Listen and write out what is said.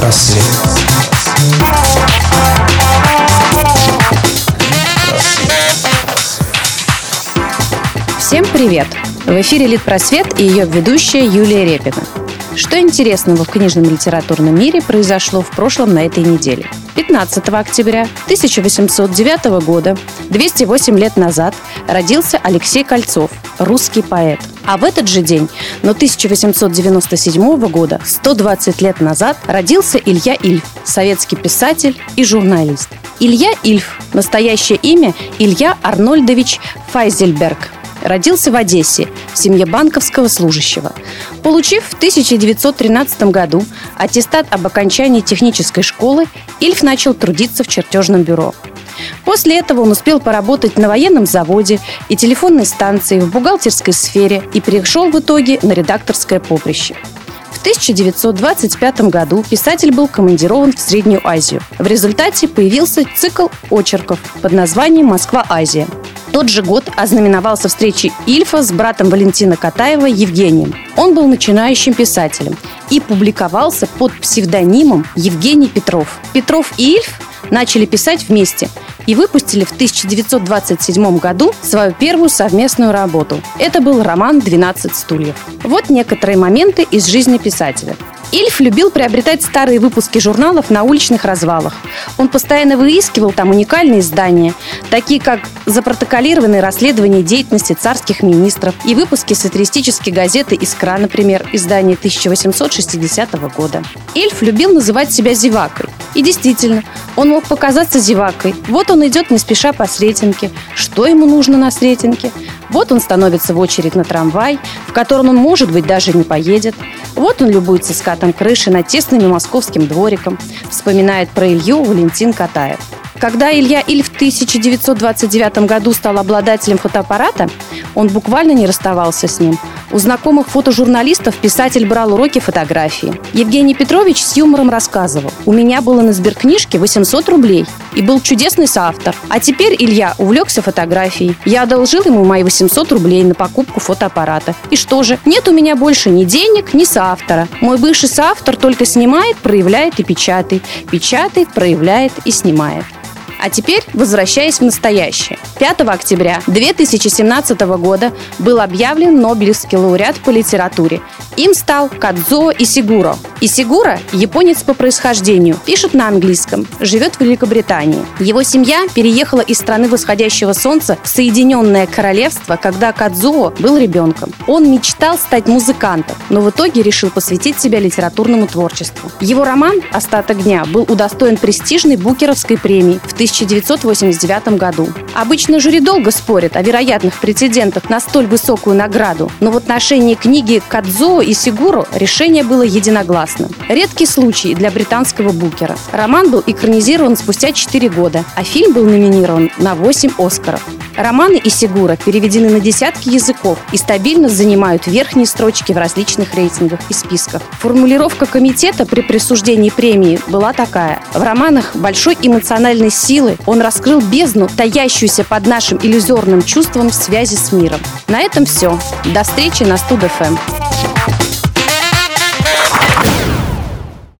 Просвет. Всем привет! В эфире «Литпросвет» и ее ведущая Юлия Репина. Что интересного в книжном литературном мире произошло в прошлом на этой неделе? 15 октября 1809 года, 208 лет назад, родился Алексей Кольцов, русский поэт. А в этот же день, но 1897 года, 120 лет назад, родился Илья Ильф, советский писатель и журналист. Илья Ильф, настоящее имя Илья Арнольдович Файзельберг – Родился в Одессе в семье банковского служащего. Получив в 1913 году аттестат об окончании технической школы, Ильф начал трудиться в чертежном бюро. После этого он успел поработать на военном заводе и телефонной станции, в бухгалтерской сфере и перешел в итоге на редакторское поприще. В 1925 году писатель был командирован в Среднюю Азию. В результате появился цикл очерков под названием «Москва-Азия». Тот же год ознаменовался встречей Ильфа с братом Валентина Катаева Евгением. Он был начинающим писателем и публиковался под псевдонимом Евгений Петров. Петров и Ильф начали писать вместе и выпустили в 1927 году свою первую совместную работу. Это был роман «12 стульев». Вот некоторые моменты из жизни писателя. Ильф любил приобретать старые выпуски журналов на уличных развалах. Он постоянно выискивал там уникальные издания, такие как запротоколированные расследования деятельности царских министров и выпуски сатиристической газеты «Искра», например, издание 1860 года. Ильф любил называть себя зевакой. И действительно, он мог показаться зевакой. Вот он идет не спеша по Сретенке. Что ему нужно на Сретенке? Вот он становится в очередь на трамвай, в котором он, может быть, даже не поедет. Вот он любуется скатом крыши над тесным московским двориком. Вспоминает про Илью Валентин Катаев. Когда Илья Иль в 1929 году стал обладателем фотоаппарата, он буквально не расставался с ним. У знакомых фотожурналистов писатель брал уроки фотографии. Евгений Петрович с юмором рассказывал. «У меня было на сберкнижке 800 рублей, и был чудесный соавтор. А теперь Илья увлекся фотографией. Я одолжил ему мои 800 рублей на покупку фотоаппарата. И что же? Нет у меня больше ни денег, ни соавтора. Мой бывший соавтор только снимает, проявляет и печатает. Печатает, проявляет и снимает. А теперь возвращаясь в настоящее. 5 октября 2017 года был объявлен Нобелевский лауреат по литературе. Им стал Кадзо Исигуро. Исигуро – японец по происхождению, пишет на английском, живет в Великобритании. Его семья переехала из страны восходящего солнца в Соединенное Королевство, когда Кадзуо был ребенком. Он мечтал стать музыкантом, но в итоге решил посвятить себя литературному творчеству. Его роман «Остаток дня» был удостоен престижной Букеровской премии в 1989 году. Обычно жюри долго спорит о вероятных прецедентах на столь высокую награду, но в отношении книги Кадзуо и Сигуру решение было единогласным. Редкий случай для британского букера. Роман был экранизирован спустя 4 года, а фильм был номинирован на 8 Оскаров. Романы Исигура переведены на десятки языков и стабильно занимают верхние строчки в различных рейтингах и списках. Формулировка комитета при присуждении премии была такая. В романах большой эмоциональной силы он раскрыл бездну, таящуюся под нашим иллюзорным чувством связи с миром. На этом все. До встречи на Студ-ФМ.